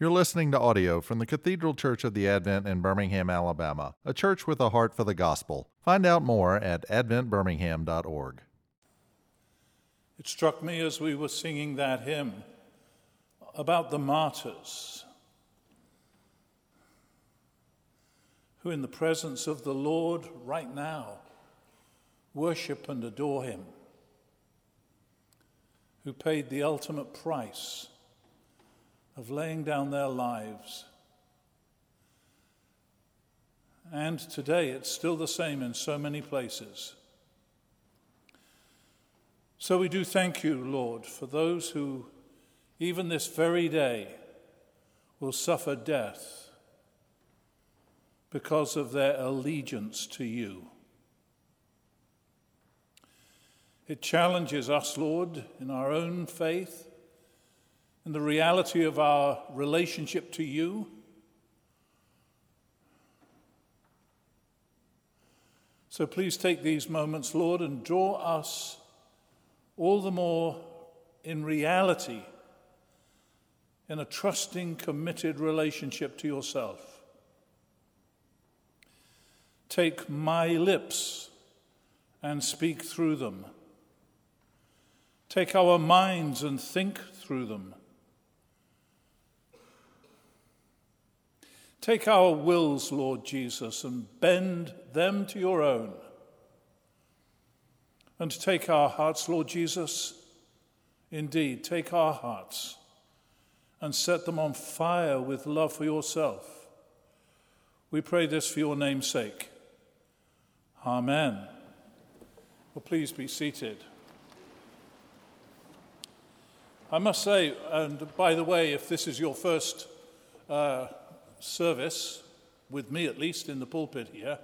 You're listening to audio from the Cathedral Church of the Advent in Birmingham, Alabama, a church with a heart for the gospel. Find out more at adventbirmingham.org. It struck me as we were singing that hymn about the martyrs who, in the presence of the Lord right now, worship and adore him, who paid the ultimate price of laying down their lives. And today it's still the same in so many places. So we do thank you, Lord, for those who, even this very day, will suffer death because of their allegiance to you. It challenges us, Lord, in our own faith and the reality of our relationship to you. So please take these moments, Lord, and draw us all the more in reality in a trusting, committed relationship to yourself. Take my lips and speak through them. Take our minds and think through them. Take our wills, Lord Jesus, and bend them to your own. And take our hearts, Lord Jesus, indeed, take our hearts and set them on fire with love for yourself. We pray this for your name's sake. Amen. Well, please be seated. I must say, and by the way, if this is your first uh, service, with me at least, in the pulpit here,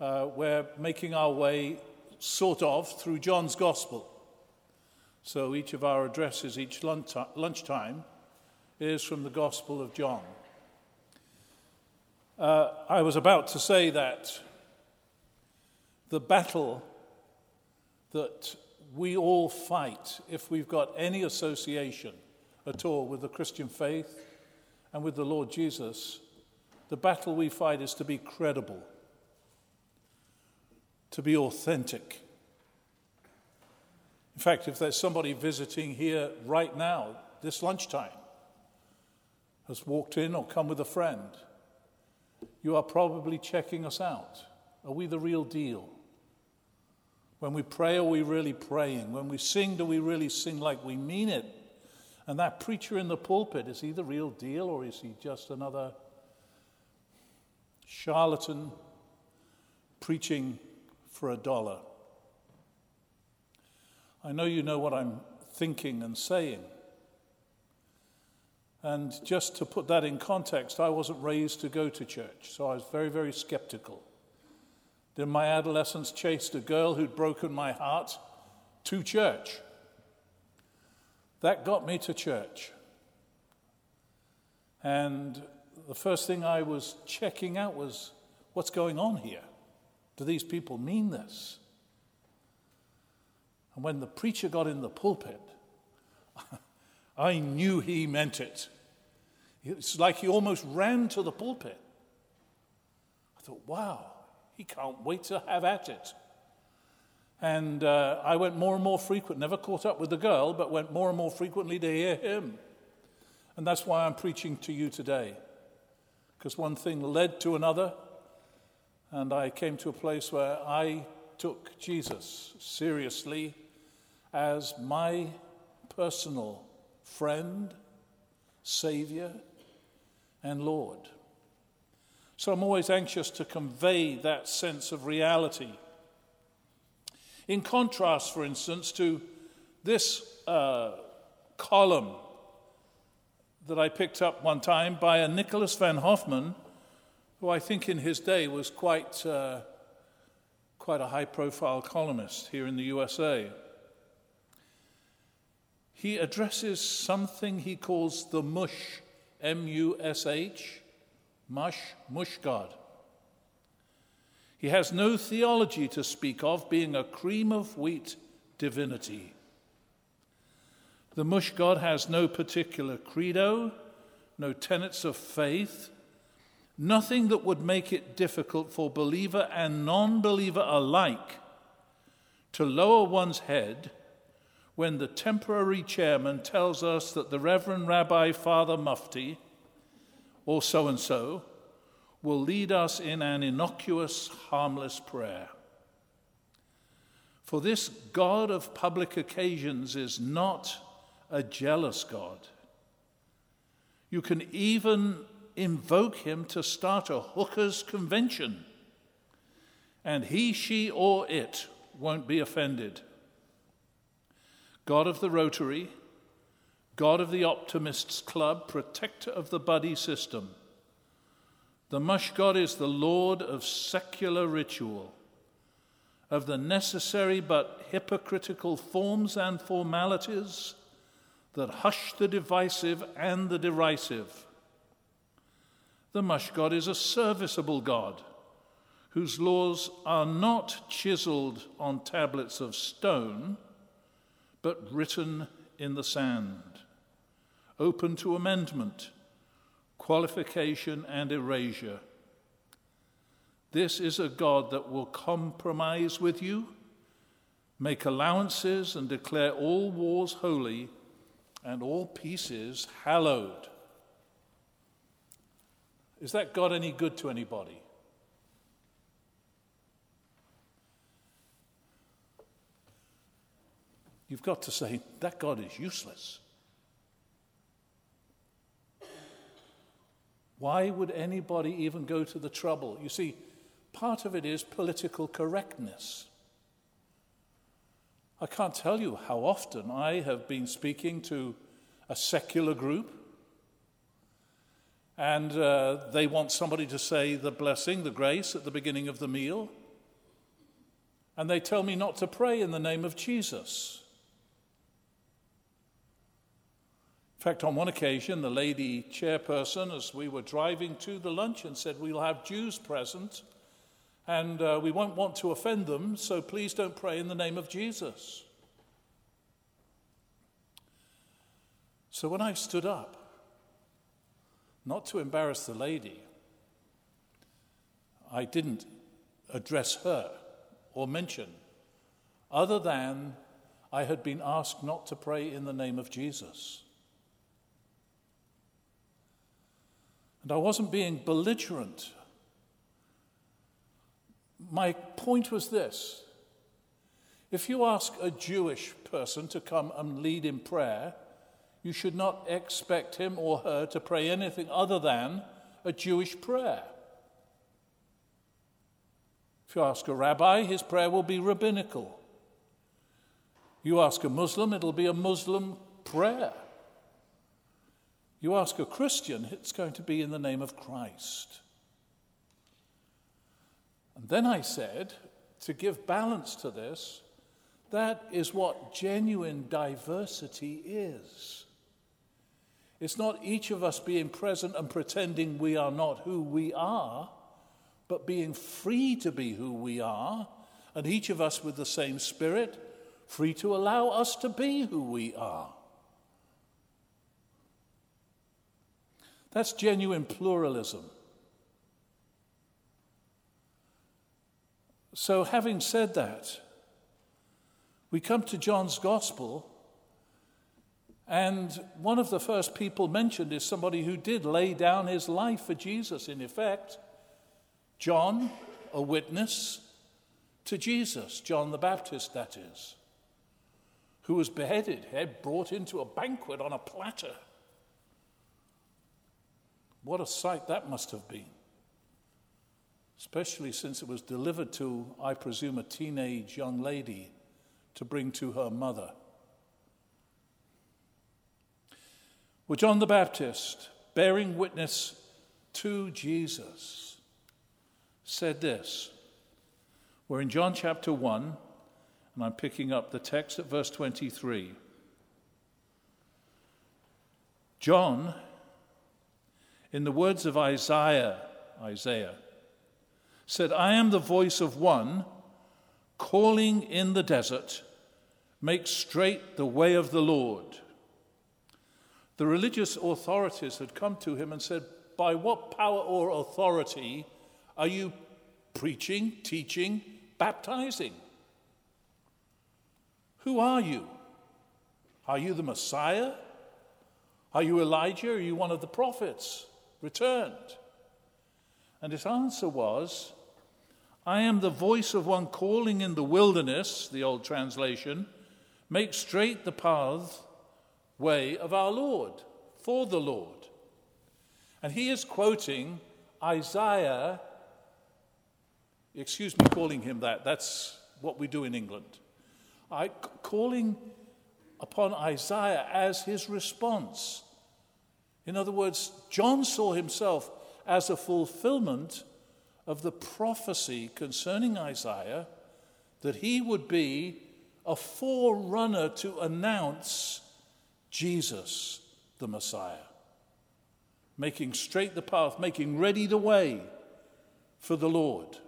uh, we're making our way sort of through John's Gospel. So each of our addresses each lunchtime is from the Gospel of John. Uh, I was about to say that the battle that we all fight if we've got any association at all with the Christian faith and with the Lord Jesus, the battle we fight is to be credible, to be authentic. In fact, if there's somebody visiting here right now, this lunchtime, has walked in or come with a friend, you are probably checking us out. Are we the real deal? When we pray, are we really praying? When we sing, do we really sing like we mean it? And that preacher in the pulpit, is he the real deal or is he just another charlatan preaching for a dollar? I know you know what I'm thinking and saying. And just to put that in context, I wasn't raised to go to church, so I was very, very skeptical. In my adolescence, chased a girl who'd broken my heart to church. That got me to church. And the first thing I was checking out was what's going on here? Do these people mean this? And when the preacher got in the pulpit, I knew he meant it. It's like he almost ran to the pulpit. I thought, wow, he can't wait to have at it. And uh, I went more and more frequent, never caught up with the girl, but went more and more frequently to hear him. And that's why I'm preaching to you today. Because one thing led to another, and I came to a place where I took Jesus seriously as my personal friend, Savior, and Lord. So I'm always anxious to convey that sense of reality in contrast, for instance, to this uh, column that I picked up one time by a Nicholas von Hoffman, who I think in his day was quite, uh, quite a high profile columnist here in the USA. He addresses something he calls the mush, M U S H, mush, mush God. He has no theology to speak of, being a cream of wheat divinity. The mush god has no particular credo, no tenets of faith, nothing that would make it difficult for believer and non believer alike to lower one's head when the temporary chairman tells us that the Reverend Rabbi Father Mufti, or so and so, will lead us in an innocuous, harmless prayer. For this God of public occasions is not a jealous God. You can even invoke him to start a hookers convention, and he, she, or it won't be offended. God of the Rotary, God of the Optimists Club, protector of the buddy system. The mush God is the Lord of secular ritual, of the necessary but hypocritical forms and formalities that hush the divisive and the derisive. The mush God is a serviceable God whose laws are not chiseled on tablets of stone but written in the sand, open to amendment, qualification, and erasure. This is a God that will compromise with you, make allowances, and declare all wars holy and all pieces hallowed. Is that God any good to anybody? You've got to say, that God is useless. Why would anybody even go to the trouble? You see, part of it is political correctness. I can't tell you how often I have been speaking to a secular group, and uh, they want somebody to say the blessing, the grace at the beginning of the meal, and they tell me not to pray in the name of Jesus. In fact, on one occasion, the lady chairperson, as we were driving to the luncheon, said, We'll have Jews present, and uh, we won't want to offend them, so please don't pray in the name of Jesus. So when I stood up, not to embarrass the lady, I didn't address her or mention, other than I had been asked not to pray in the name of Jesus. And I wasn't being belligerent. My point was this if you ask a Jewish person to come and lead in prayer, you should not expect him or her to pray anything other than a Jewish prayer. If you ask a rabbi, his prayer will be rabbinical. You ask a Muslim, it'll be a Muslim prayer. You ask a Christian, it's going to be in the name of Christ. And then I said, to give balance to this, that is what genuine diversity is. It's not each of us being present and pretending we are not who we are, but being free to be who we are, and each of us with the same spirit, free to allow us to be who we are. That's genuine pluralism. So, having said that, we come to John's Gospel, and one of the first people mentioned is somebody who did lay down his life for Jesus, in effect. John, a witness to Jesus, John the Baptist, that is, who was beheaded, head brought into a banquet on a platter. What a sight that must have been. Especially since it was delivered to, I presume, a teenage young lady to bring to her mother. Well, John the Baptist, bearing witness to Jesus, said this. We're in John chapter 1, and I'm picking up the text at verse 23. John in the words of Isaiah, Isaiah said, I am the voice of one calling in the desert, make straight the way of the Lord. the religious authorities had come to him and said, By what power or authority are you preaching, teaching, baptizing? Who are you? Are you the Messiah? Are you Elijah? Are you one of the prophets returned? And his answer was, I am the voice of one calling in the wilderness, the old translation, make straight the path way of our Lord, for the Lord. And he is quoting Isaiah. Excuse me calling him that. That's what we do in England. I, calling upon Isaiah as his response. In other words, John saw himself as a fulfillment of the prophecy concerning Isaiah that he would be a forerunner to announce Jesus, the Messiah, making straight the path, making ready the way for the Lord.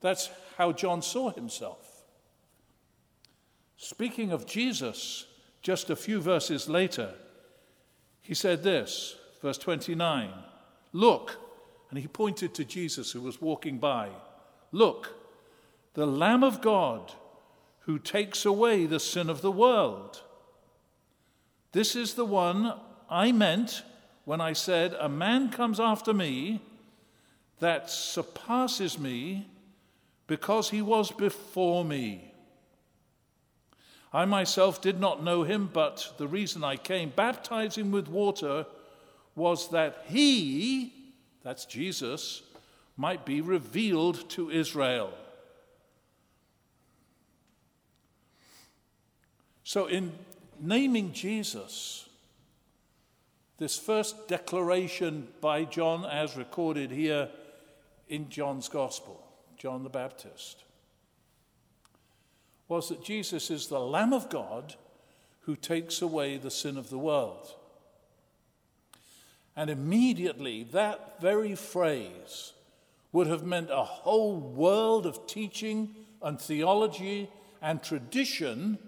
That's how John saw himself. Speaking of Jesus, just a few verses later, he said this, verse 29 Look, and he pointed to Jesus who was walking by. Look, the Lamb of God who takes away the sin of the world. This is the one I meant when I said, A man comes after me that surpasses me because he was before me. I myself did not know him, but the reason I came baptizing with water was that he, that's Jesus, might be revealed to Israel. So, in naming Jesus, this first declaration by John, as recorded here in John's Gospel, John the Baptist, was that Jesus is the Lamb of God who takes away the sin of the world. And immediately, that very phrase would have meant a whole world of teaching and theology and tradition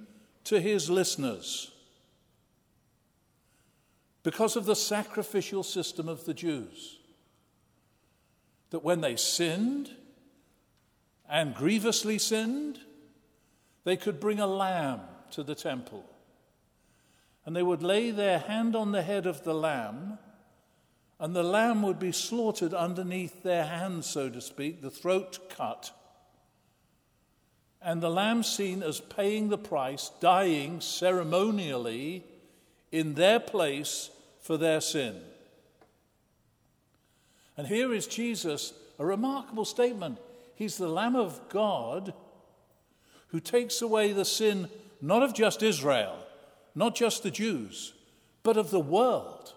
to his listeners because of the sacrificial system of the Jews. That when they sinned and grievously sinned, they could bring a lamb to the temple. And they would lay their hand on the head of the lamb and the lamb would be slaughtered underneath their hands, so to speak, the throat cut. And the lamb seen as paying the price, dying ceremonially in their place for their sin. And here is Jesus, a remarkable statement. He's the Lamb of God who takes away the sin not of just Israel, not just the Jews, but of the world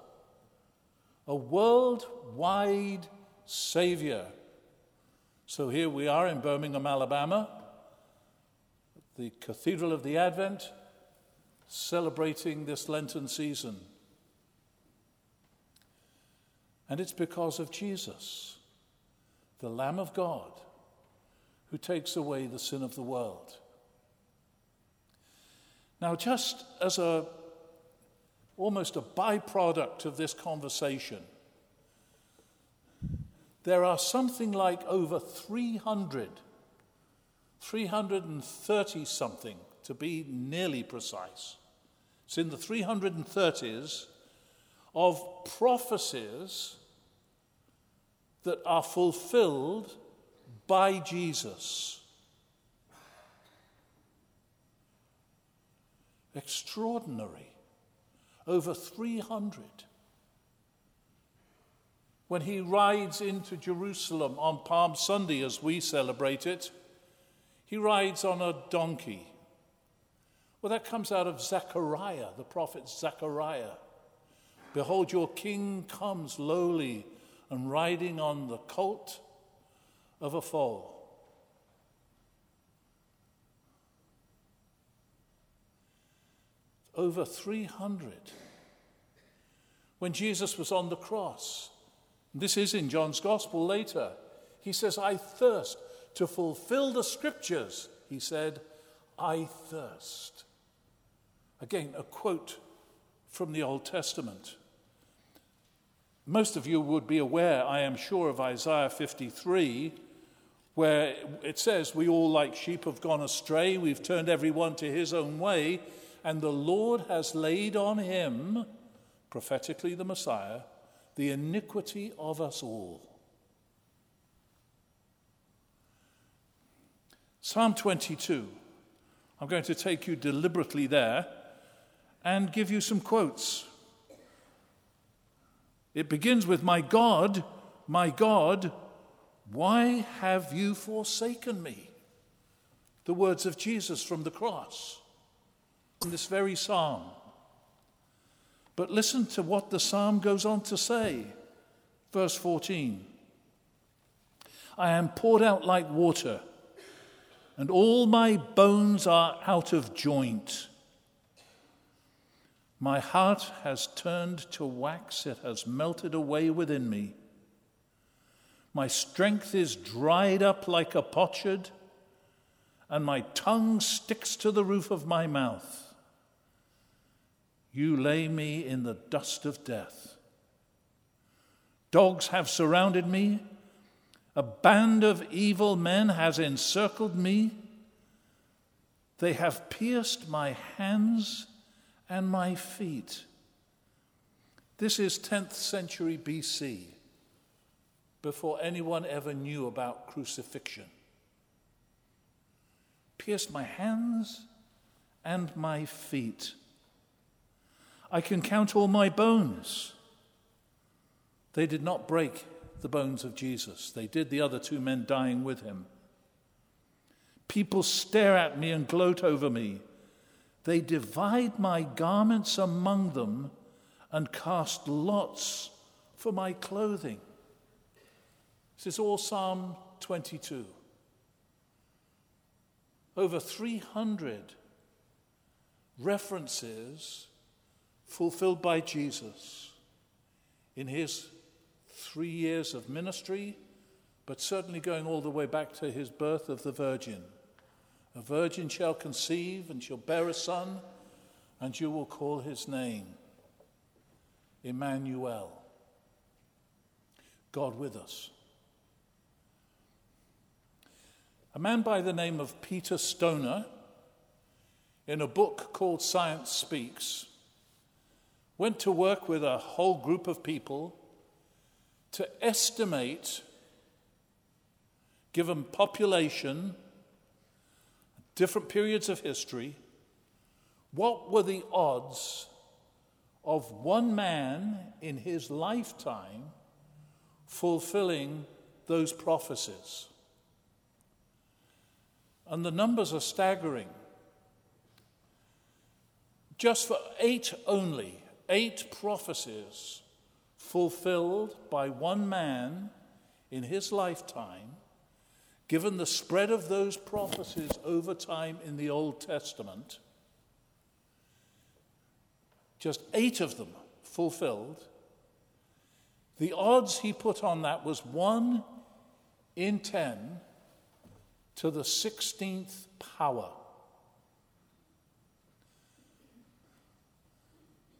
a worldwide Savior. So here we are in Birmingham, Alabama, the Cathedral of the Advent, celebrating this Lenten season. And it's because of Jesus, the Lamb of God, who takes away the sin of the world. Now, just as a almost a byproduct of this conversation. There are something like over 300, 330 something to be nearly precise. It's in the 330s of prophecies that are fulfilled by Jesus. Extraordinary over 300. When he rides into Jerusalem on Palm Sunday, as we celebrate it, he rides on a donkey. Well, that comes out of Zechariah, the prophet Zechariah. Behold, your king comes lowly and riding on the colt of a foal. Over 300. When Jesus was on the cross, this is in John's Gospel later, he says, I thirst to fulfill the scriptures. He said, I thirst. Again, a quote from the Old Testament. Most of you would be aware, I am sure, of Isaiah 53, where it says, We all like sheep have gone astray, we've turned everyone to his own way, and the Lord has laid on him, prophetically the Messiah, the iniquity of us all. Psalm 22. I'm going to take you deliberately there and give you some quotes. It begins with, My God, my God, why have you forsaken me? The words of Jesus from the cross this very psalm. But listen to what the psalm goes on to say. Verse 14 I am poured out like water and all my bones are out of joint. My heart has turned to wax, it has melted away within me. My strength is dried up like a potsherd, and my tongue sticks to the roof of my mouth. You lay me in the dust of death. Dogs have surrounded me a band of evil men has encircled me. They have pierced my hands and my feet. This is 10th century BC, before anyone ever knew about crucifixion. Pierced my hands and my feet. I can count all my bones. They did not break the bones of Jesus. They did the other two men dying with him. People stare at me and gloat over me. They divide my garments among them and cast lots for my clothing. This is all Psalm 22. Over 300 references fulfilled by Jesus in his three years of ministry, but certainly going all the way back to his birth of the Virgin. A virgin shall conceive and shall bear a son, and you will call his name Emmanuel, God with us. A man by the name of Peter Stoner, in a book called Science Speaks, went to work with a whole group of people to estimate, given population, different periods of history, what were the odds of one man in his lifetime fulfilling those prophecies? And the numbers are staggering. Just for eight only, eight prophecies fulfilled by one man in his lifetime, given the spread of those prophecies over time in the Old Testament, just eight of them fulfilled, the odds he put on that was one in ten to the 16th power.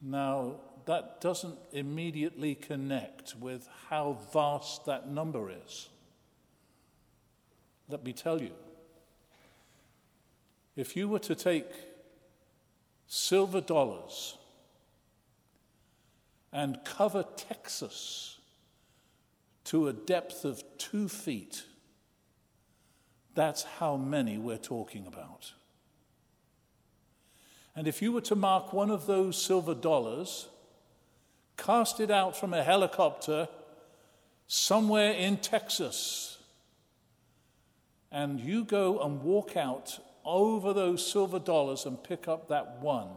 Now, that doesn't immediately connect with how vast that number is. Let me tell you. If you were to take silver dollars and cover Texas to a depth of two feet, that's how many we're talking about. And if you were to mark one of those silver dollars cast it out from a helicopter somewhere in Texas, and you go and walk out over those silver dollars and pick up that one.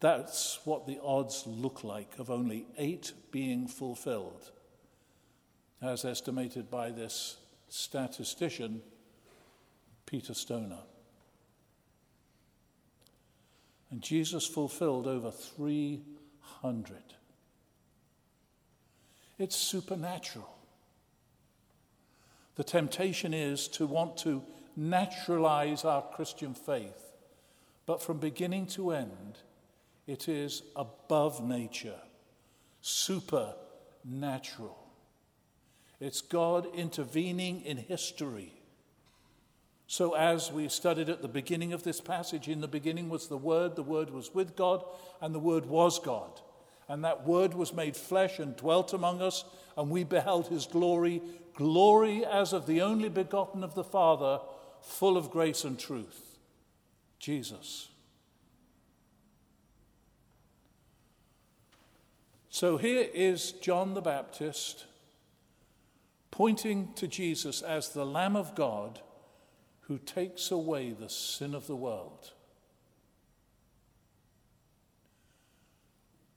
That's what the odds look like of only eight being fulfilled, as estimated by this statistician, Peter Stoner. And Jesus fulfilled over 300. It's supernatural. The temptation is to want to naturalize our Christian faith But from beginning to end, it is above nature, supernatural. It's God intervening in history. So, as we studied at the beginning of this passage, in the beginning was the Word, the Word was with God, and the Word was God. And that Word was made flesh and dwelt among us, and we beheld his glory, glory as of the only begotten of the Father, full of grace and truth. Jesus. So here is John the Baptist pointing to Jesus as the Lamb of God who takes away the sin of the world.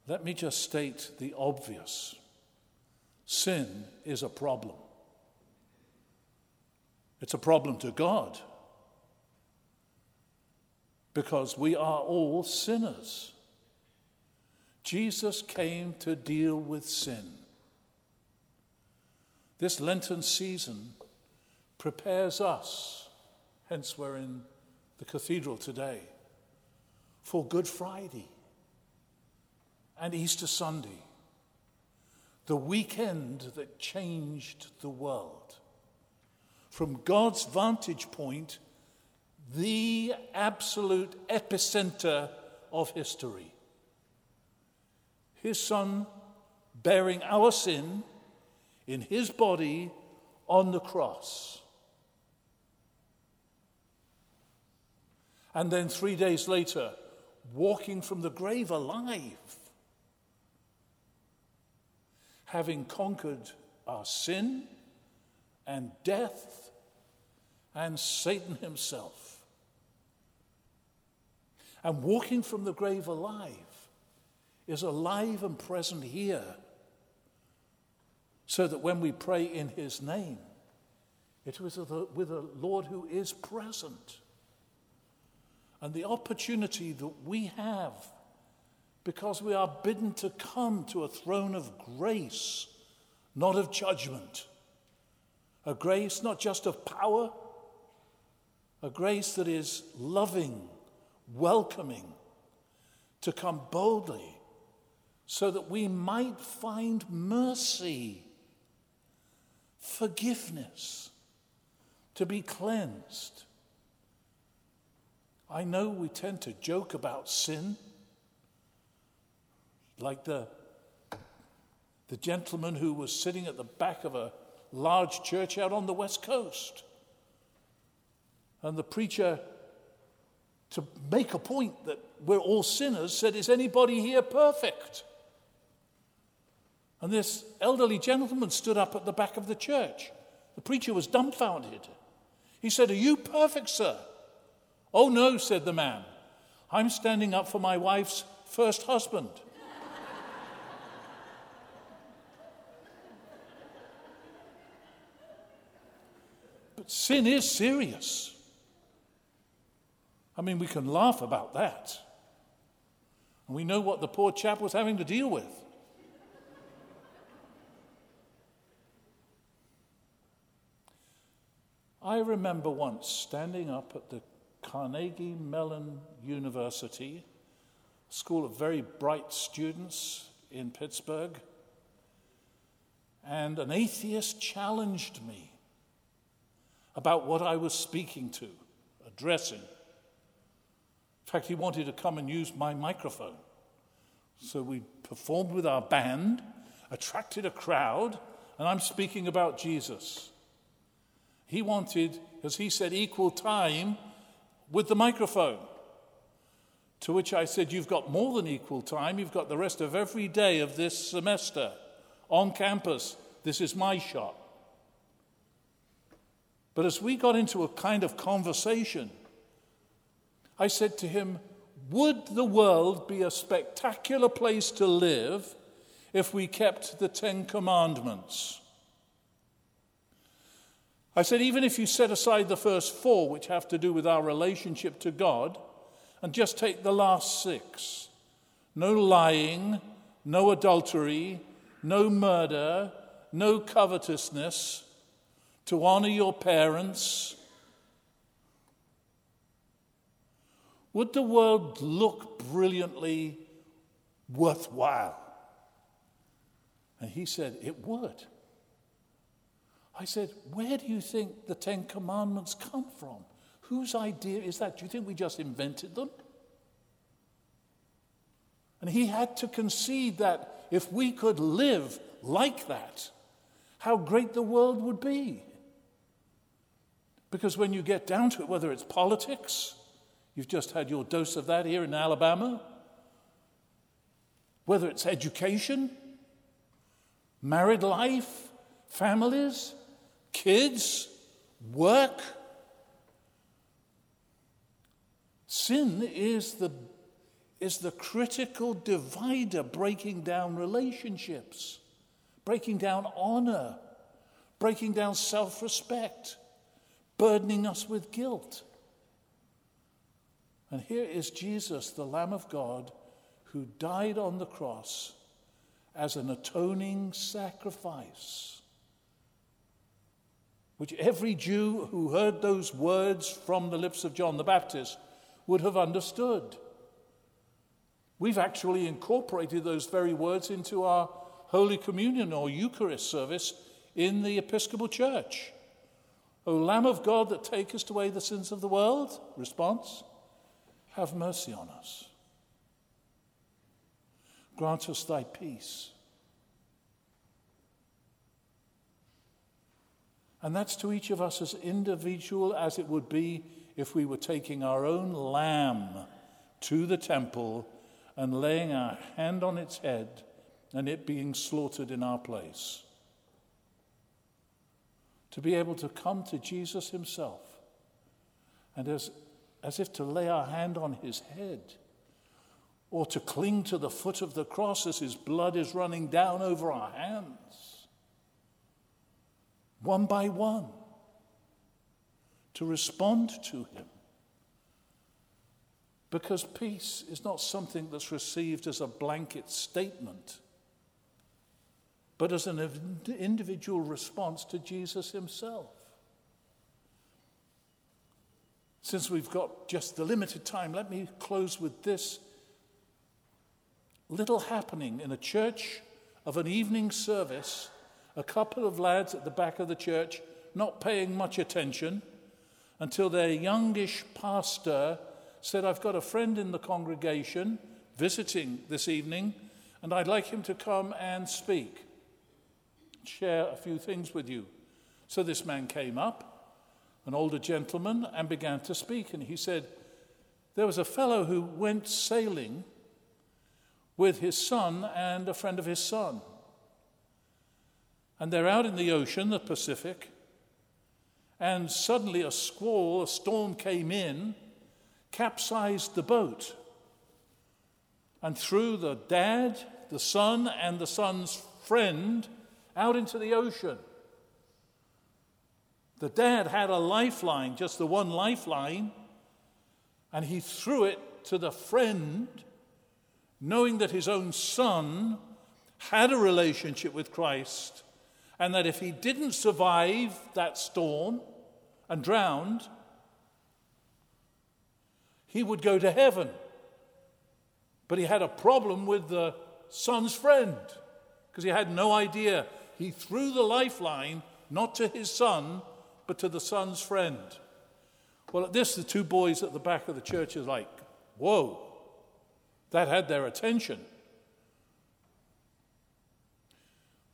Let me just state the obvious sin is a problem. It's a problem to God because we are all sinners. Jesus came to deal with sin. This Lenten season prepares us, hence, we're in the cathedral today, for Good Friday and Easter Sunday, the weekend that changed the world. From God's vantage point, the absolute epicenter of history his Son bearing our sin in his body on the cross. And then three days later, walking from the grave alive, having conquered our sin and death and Satan himself. And walking from the grave alive is alive and present here, so that when we pray in His name, it was with a Lord who is present. And the opportunity that we have, because we are bidden to come to a throne of grace, not of judgment. A grace not just of power, a grace that is loving, welcoming, to come boldly so that we might find mercy, forgiveness, to be cleansed. I know we tend to joke about sin, like the, the gentleman who was sitting at the back of a large church out on the west coast. And the preacher, to make a point that we're all sinners, said, Is anybody here perfect? And this elderly gentleman stood up at the back of the church. The preacher was dumbfounded. He said, Are you perfect, sir? Oh, no, said the man. I'm standing up for my wife's first husband. but sin is serious. I mean, we can laugh about that. And we know what the poor chap was having to deal with. I remember once standing up at the Carnegie Mellon University, a school of very bright students in Pittsburgh, and an atheist challenged me about what I was speaking to, addressing. In fact, he wanted to come and use my microphone. So we performed with our band, attracted a crowd, and I'm speaking about Jesus. He wanted, as he said, equal time with the microphone. To which I said, You've got more than equal time. You've got the rest of every day of this semester on campus. This is my shot. But as we got into a kind of conversation, I said to him, Would the world be a spectacular place to live if we kept the Ten Commandments? I said, even if you set aside the first four, which have to do with our relationship to God, and just take the last six no lying, no adultery, no murder, no covetousness, to honor your parents. Would the world look brilliantly worthwhile? And he said, It would. I said, Where do you think the Ten Commandments come from? Whose idea is that? Do you think we just invented them? And he had to concede that if we could live like that, how great the world would be. Because when you get down to it, whether it's politics, you've just had your dose of that here in Alabama, whether it's education, married life, families, kids, work, sin is the, is the critical divider breaking down relationships, breaking down honor, breaking down self respect burdening us with guilt. And here is Jesus, the Lamb of God, who died on the cross as an atoning sacrifice, which every Jew who heard those words from the lips of John the Baptist would have understood. We've actually incorporated those very words into our Holy Communion or Eucharist service in the Episcopal Church. O Lamb of God that takest away the sins of the world, response, have mercy on us. Grant us thy peace. And that's to each of us as individual as it would be if we were taking our own lamb to the temple and laying our hand on its head and it being slaughtered in our place. To be able to come to Jesus himself and as, as if to lay our hand on his head or to cling to the foot of the cross as his blood is running down over our hands, one by one, to respond to him. Because peace is not something that's received as a blanket statement but as an individual response to Jesus himself. Since we've got just the limited time, let me close with this little happening in a church of an evening service. A couple of lads at the back of the church not paying much attention until their youngish pastor said, I've got a friend in the congregation visiting this evening, and I'd like him to come and speak share a few things with you. So this man came up, an older gentleman, and began to speak. And he said, There was a fellow who went sailing with his son and a friend of his son. And they're out in the ocean, the Pacific, and suddenly a squall, a storm came in, capsized the boat, and threw the dad, the son, and the son's friend out into the ocean. The dad had a lifeline, just the one lifeline, and he threw it to the friend, knowing that his own son had a relationship with Christ, and that if he didn't survive that storm and drowned, he would go to heaven. But he had a problem with the son's friend because he had no idea he threw the lifeline not to his son, but to the son's friend. Well, at this, the two boys at the back of the church are like, whoa, that had their attention.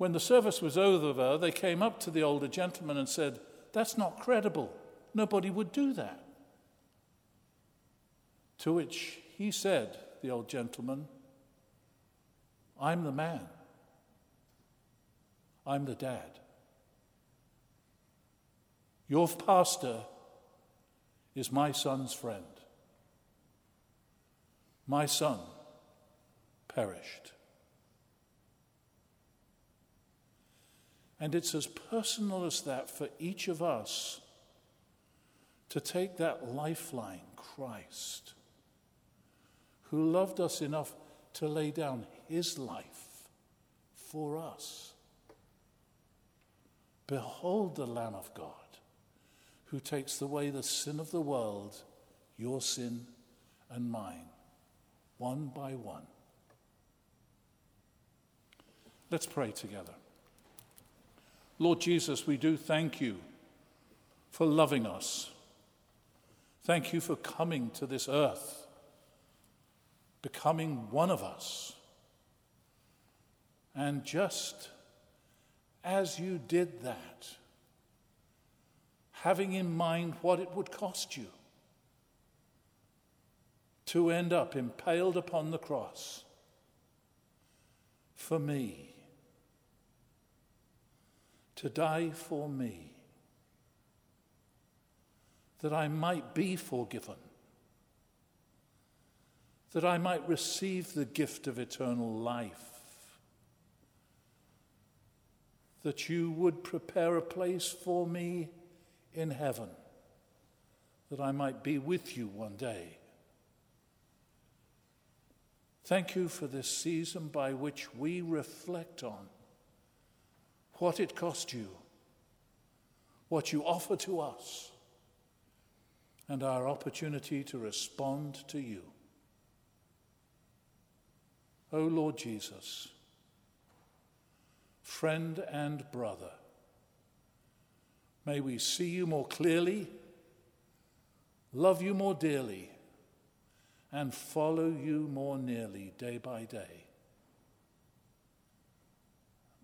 When the service was over, they came up to the older gentleman and said, That's not credible. Nobody would do that. To which he said, the old gentleman, I'm the man. I'm the dad. Your pastor is my son's friend. My son perished. And it's as personal as that for each of us to take that lifeline, Christ, who loved us enough to lay down his life for us. Behold the Lamb of God who takes away the sin of the world, your sin and mine, one by one. Let's pray together. Lord Jesus, we do thank you for loving us. Thank you for coming to this earth, becoming one of us. And just as you did that, having in mind what it would cost you to end up impaled upon the cross for me, to die for me, that I might be forgiven, that I might receive the gift of eternal life, that you would prepare a place for me in heaven, that I might be with you one day. Thank you for this season by which we reflect on what it cost you, what you offer to us, and our opportunity to respond to you. O oh Lord Jesus, friend and brother, may we see you more clearly, love you more dearly and follow you more nearly day by day.